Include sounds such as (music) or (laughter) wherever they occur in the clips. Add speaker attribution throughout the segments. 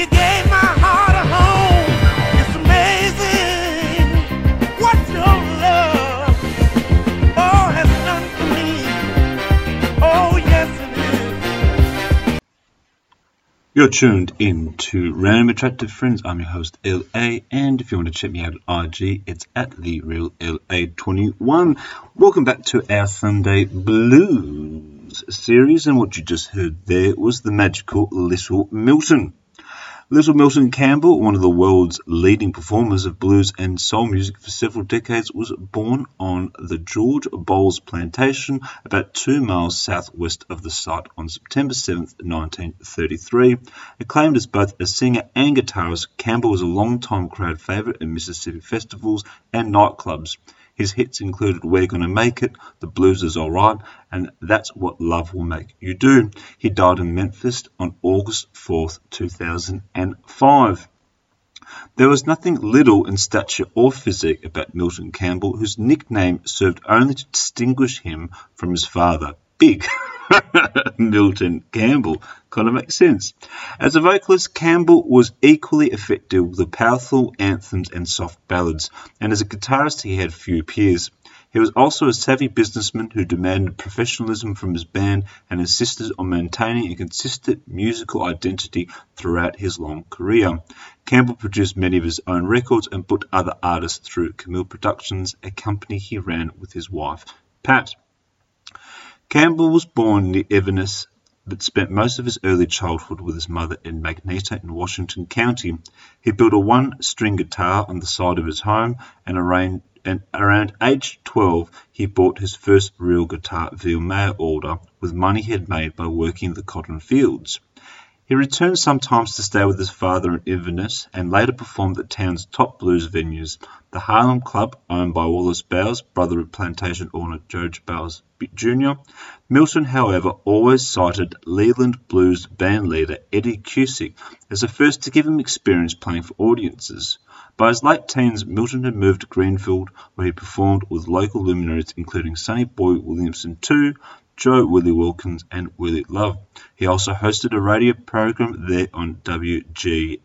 Speaker 1: you gave my heart a home. It's amazing what your love, oh, has done for me. Oh, yes, it is.
Speaker 2: You're tuned in to Random Attractive Friends. I'm your host LA, and if you want to check me out at IG, it's at the real LA21. Welcome back to our Sunday Blues series, and what you just heard there was the magical Little Milton. Little Milton Campbell, one of the world's leading performers of blues and soul music for several decades, was born on the George Bowles Plantation, about two miles southwest of the site, on September 7, 1933. Acclaimed as both a singer and guitarist, Campbell was a long-time crowd favourite in Mississippi festivals and nightclubs. His hits included We're Gonna Make It, The Blues Is Alright, and That's What Love Will Make You Do. He died in Memphis on August 4th, 2005. There was nothing little in stature or physique about Milton Campbell, whose nickname served only to distinguish him from his father, Big. (laughs) (laughs) Milton Campbell. Kind of makes sense. As a vocalist, Campbell was equally effective with powerful anthems and soft ballads, and as a guitarist, he had few peers. He was also a savvy businessman who demanded professionalism from his band and insisted on maintaining a consistent musical identity throughout his long career. Campbell produced many of his own records and put other artists through Camille Productions, a company he ran with his wife, Pat. Campbell was born near Inverness, but spent most of his early childhood with his mother in Magneta in Washington County. He built a one-string guitar on the side of his home, and around, and around age 12 he bought his first real guitar via mail order with money he had made by working the cotton fields. He returned sometimes to stay with his father in Inverness and later performed at town's top blues venues, the Harlem Club, owned by Wallace Bowles, brother of plantation owner George Bowles Jr. Milton, however, always cited Leland blues bandleader Eddie Cusic as the first to give him experience playing for audiences. By his late teens, Milton had moved to Greenville, where he performed with local luminaries including Sonny Boy Williamson II, Joe Willie Wilkins, and Willie Love. He also hosted a radio program there on WGVM.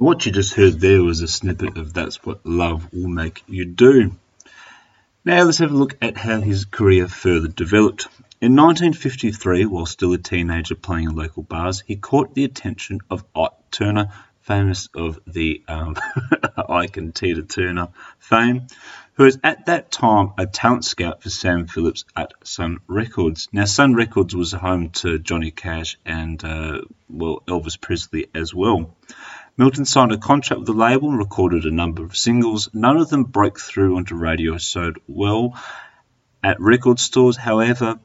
Speaker 1: What you
Speaker 2: just heard there was a snippet of That's What Love Will Make You Do. Now let's have a look at how his career further developed. In 1953, while still a teenager playing in local bars, he caught the attention of Ike Turner, famous of the um, (laughs) Ike and Tina Turner fame, who was at that time a talent scout for Sam Phillips at Sun Records. Now, Sun Records was home to Johnny Cash and, uh, well, Elvis Presley as well. Milton signed a contract with the label and recorded a number of singles. None of them broke through onto radio, sold well at record stores, however,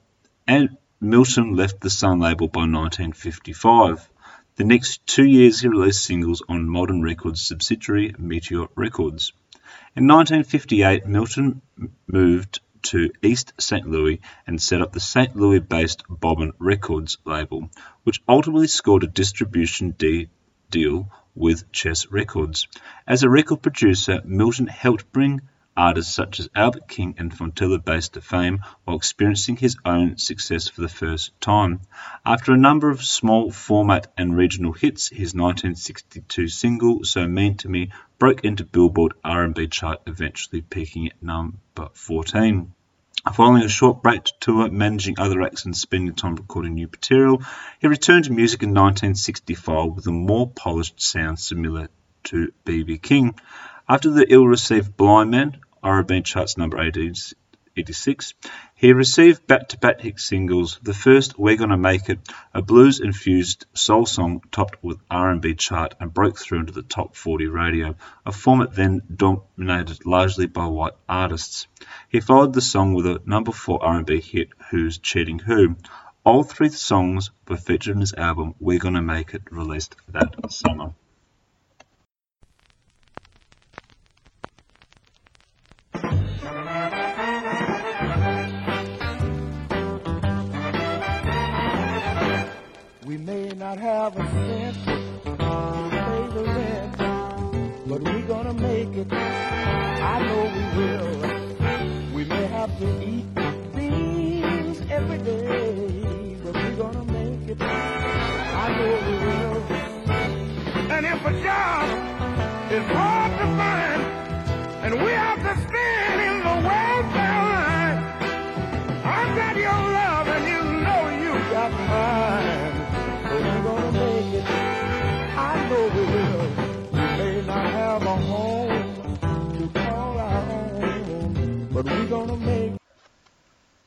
Speaker 2: and Milton left the Sun label by 1955. The next two years he released singles on Modern Records subsidiary Meteor Records. In 1958, Milton moved to East St. Louis and set up the St. Louis based Bobbin Records label, which ultimately scored a distribution de- deal with Chess Records. As a record producer, Milton helped bring artists such as Albert King and Fontella Bass to fame while experiencing his own success for the first time. After a number of small format and regional hits, his 1962 single "So Mean to Me" broke into Billboard R&B chart, eventually peaking at number 14. Following a short break to tour, managing other acts and spending time recording new material, he returned to music in 1965 with a more polished sound similar to B.B. King. After the ill-received Blind Man, R&B charts number 86, he received back-to-back hit singles. The first, "We're Gonna Make It", a blues-infused soul song, topped with R&B chart and broke through into the top 40 radio, a format then dominated largely by white artists. He followed the song with a number 4 R&B hit, "Who's Cheating Who?". All three songs were featured in his album "We're Gonna Make It", released that summer.
Speaker 1: Not have a cent to pay the rent, but we're gonna make it. I know we will. We may have to eat beans every day, but we're gonna make it. I know we will. And if a job is hard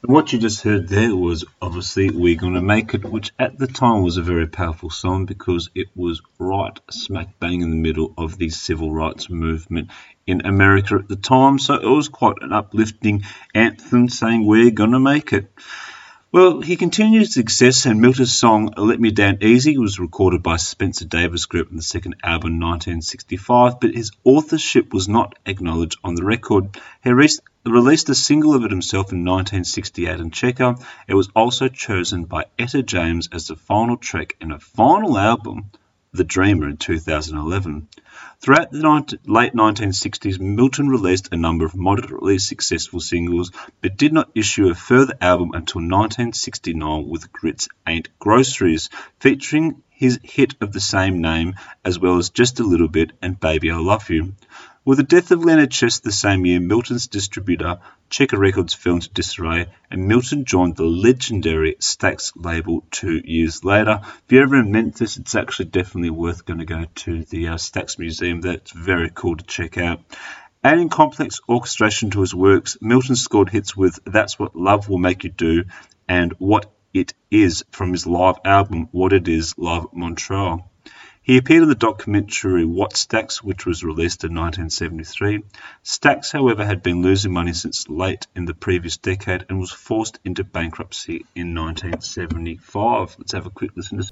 Speaker 2: what you just heard there was obviously We're Gonna Make It, which at the time was a very powerful song because it was right smack bang in the middle of the civil rights movement in America at the time. So it was quite an uplifting anthem saying, We're Gonna Make It. Well, he continued success, and Milton's song Let Me Down Easy was recorded by Spencer Davis Group in the second album in 1965, but his authorship was not acknowledged on the record. He re- released a single of it himself in 1968 in Checker. It was also chosen by Etta James as the final track in a final album, The Dreamer, in 2011. Throughout the late 1960s, Milton released a number of moderately successful singles, but did not issue a further album until 1969 with Grits Ain't Groceries, featuring his hit of the same name, as well as Just a Little Bit and Baby I Love You. With the death of Leonard Chess the same year, Milton's distributor, Checker Records, fell into disarray, and Milton joined the legendary Stax label two years later. If you're ever in Memphis, it's actually definitely worth going to go to the uh, Stax Museum. That's very cool to check out. Adding complex orchestration to his works, Milton scored hits with That's What Love Will Make You Do and What It Is from his live album What It Is Live Montreux. He appeared in the documentary Wattstax, which was released in 1973. Stax, however, had been losing money since late in the previous decade and was forced into bankruptcy in 1975. Let's have a quick listen to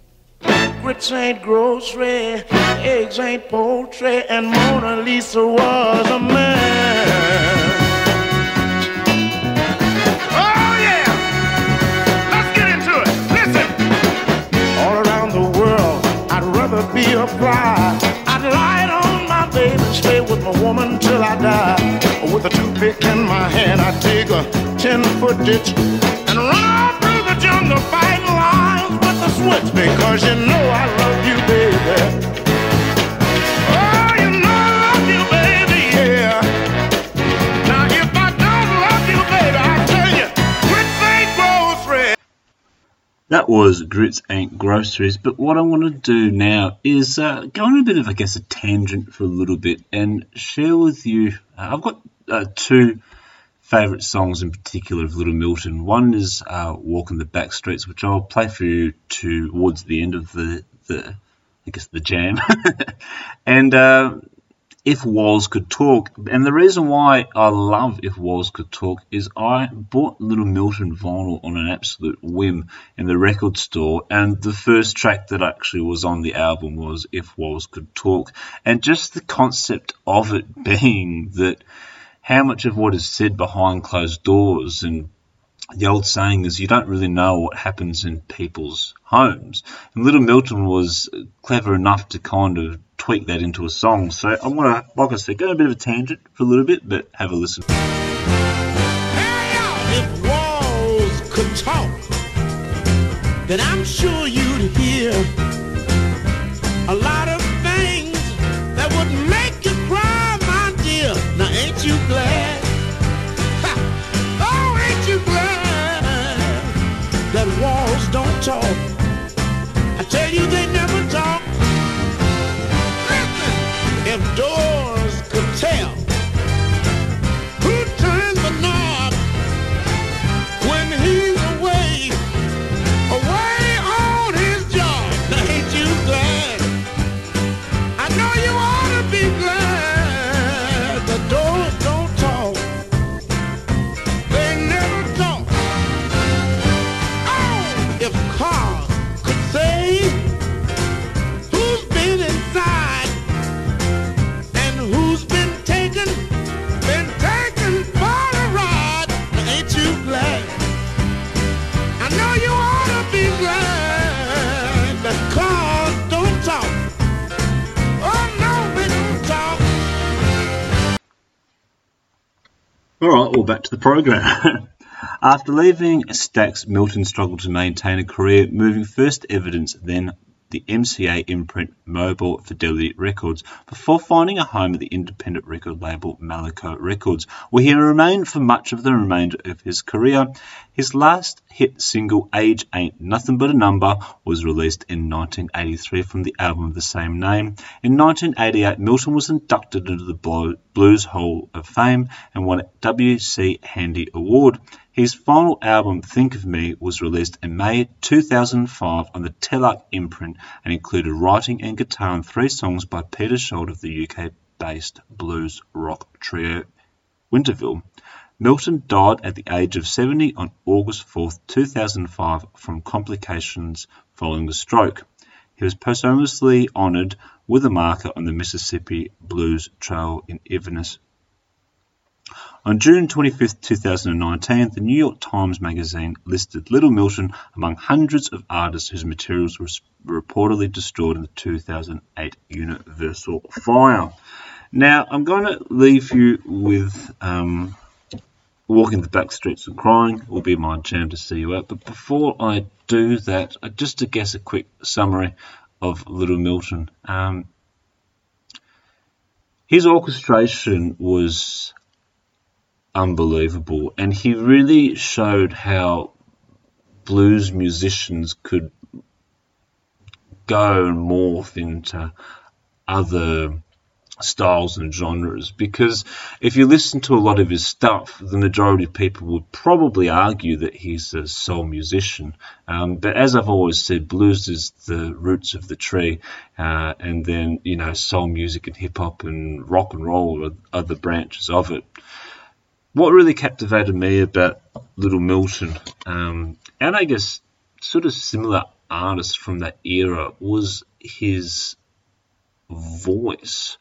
Speaker 1: Grits ain't grocery, eggs ain't poultry, and Mona Lisa was a man. Be a fly. I'd lie on my bed and stay with my woman till I die. With a toothpick in my hand, I'd dig a ten-foot ditch and run through the jungle fighting lions with the switch because you know I love you, baby.
Speaker 2: That was Grits Ain't Groceries, but what I want to do now is uh, go on a bit of, I guess, a tangent for a little bit and share with you. Uh, I've got uh, two favourite songs in particular of Little Milton. One is uh, Walking the Back Streets, which I'll play for you towards the end of the, the I guess, the jam. (laughs) and uh, if Walls Could Talk. And the reason why I love If Walls Could Talk is I bought Little Milton vinyl on an absolute whim in the record store, and the first track that actually was on the album was If Walls Could Talk. And just the concept of it (laughs) being that how much of what is said behind closed doors and the old saying is you don't really know what happens in people's homes. And Little Milton was clever enough to kind of tweak that into a song. So I'm going to, like I said, go a bit of a tangent for a little bit, but have a listen.
Speaker 1: Hey, if walls could talk, then I'm sure you'd hear a lot of things that would make you cry, my dear. Now, ain't you glad? Oh, walls don't talk? I tell you, they
Speaker 2: All right, well, back to the program. (laughs) After leaving Stax, Milton struggled to maintain a career, moving first Evidence, then the MCA imprint Mobile Fidelity Records, before finding a home at the independent record label Malaco Records, where he remained for much of the remainder of his career. His last hit single, Age Ain't Nothing But a Number, was released in 1983 from the album of the same name. In 1988, Milton was inducted into the Blues Hall of Fame and won a W.C. Handy Award. His final album, Think of Me, was released in May 2005 on the Telarc imprint and included writing and guitar on three songs by Peter Shoulder of the UK based blues rock trio Winterville. Milton died at the age of 70 on August 4, 2005, from complications following a stroke. He was posthumously honoured with a marker on the Mississippi Blues Trail in Inverness, on June 25, 2019, the New York Times Magazine listed Little Milton among hundreds of artists whose materials were reportedly destroyed in the 2008 Universal fire. Now, I'm going to leave you with um, Walking the Back Streets and Crying, will be my jam to see you out. But before I do that, uh, just to guess a quick summary of Little Milton. Um, his orchestration was unbelievable. And he really showed how blues musicians could go and morph into other styles and genres because if you listen to a lot of his stuff, the majority of people would probably argue that he's a soul musician. Um, but as I've always said, blues is the roots of the tree, uh, and then you know soul music and hip hop and rock and roll are other branches of it what really captivated me about Little Milton, um, and I guess sort of similar artists from that era, was his voice.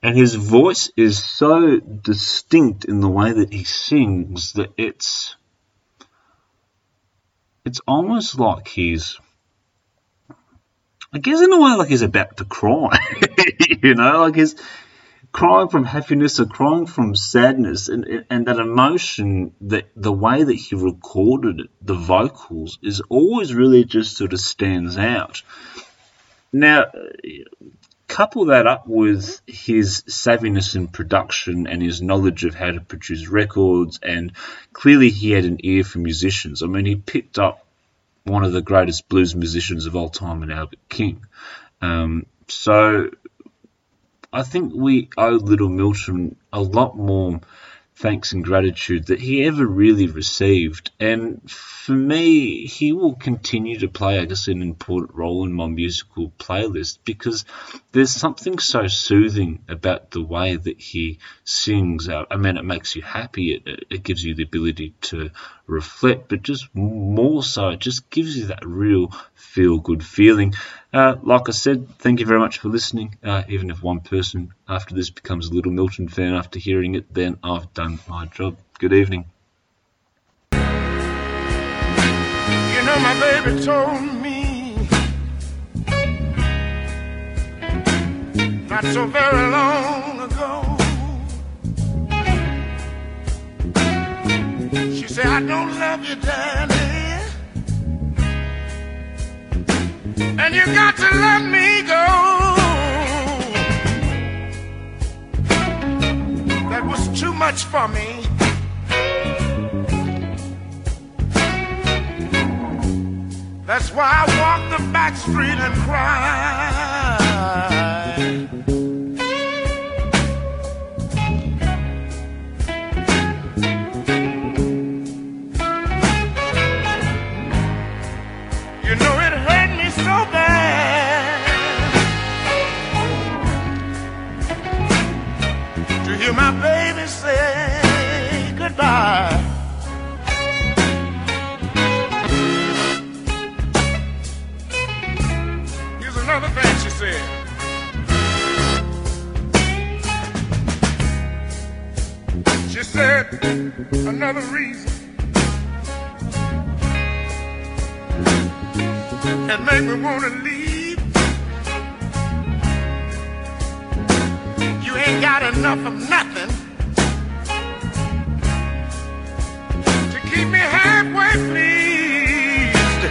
Speaker 2: And his voice is so distinct in the way that he sings that it's it's almost like he's I guess in a way like he's about to cry. (laughs) you know, like his crying from happiness or crying from sadness and, and that emotion that the way that he recorded it, the vocals is always really just sort of stands out. Now couple that up with his savviness in production and his knowledge of how to produce records and clearly he had an ear for musicians. I mean he picked up one of the greatest blues musicians of all time in albert king. Um, so I think we owe Little Milton a lot more thanks and gratitude that he ever really received. And for me, he will continue to play, I guess, an important role in my musical playlist because there's something so soothing about the way that he sings. Out I mean, it makes you happy, it, it gives you the ability to reflect, but just more so, it just gives you that real feel good feeling. Uh, like I said, thank you very much for listening. Uh, even if one person after this becomes a Little Milton fan after hearing it, then I've done my job. Good evening.
Speaker 1: You know, my baby told me not so very long ago. She said, I don't love you, Daddy. And you got to let me go. That was too much for me. That's why I walk the back street and cry. Another thing she said. She said another reason that make me want to leave. You ain't got enough of nothing to keep me halfway pleased.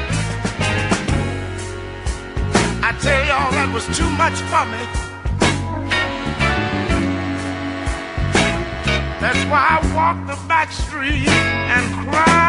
Speaker 1: I tell y'all that was too much for me. That's why I walk the back street and cry.